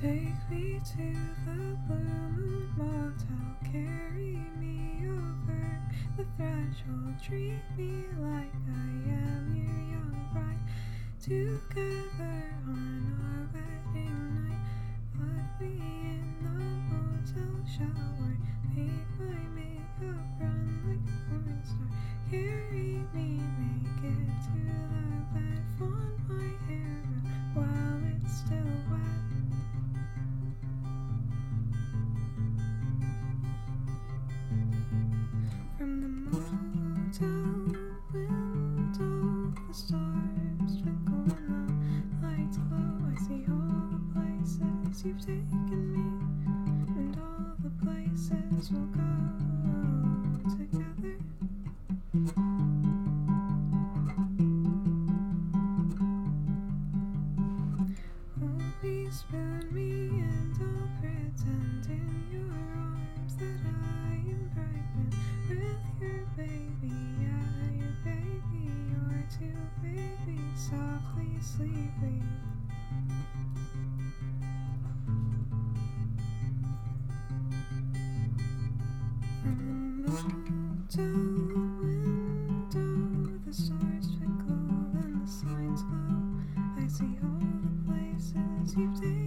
Take me to the Blue Moon Motel. Carry me over the threshold. Treat me like I am your young bride. Together on our wedding night. Put me in the motel shower. Make my makeup spoon me and all the places we'll go together. Peace be me, and I'll pretend in your Baby, softly sleeping. From the window, the stars twinkle and the signs glow. I see all the places you've taken.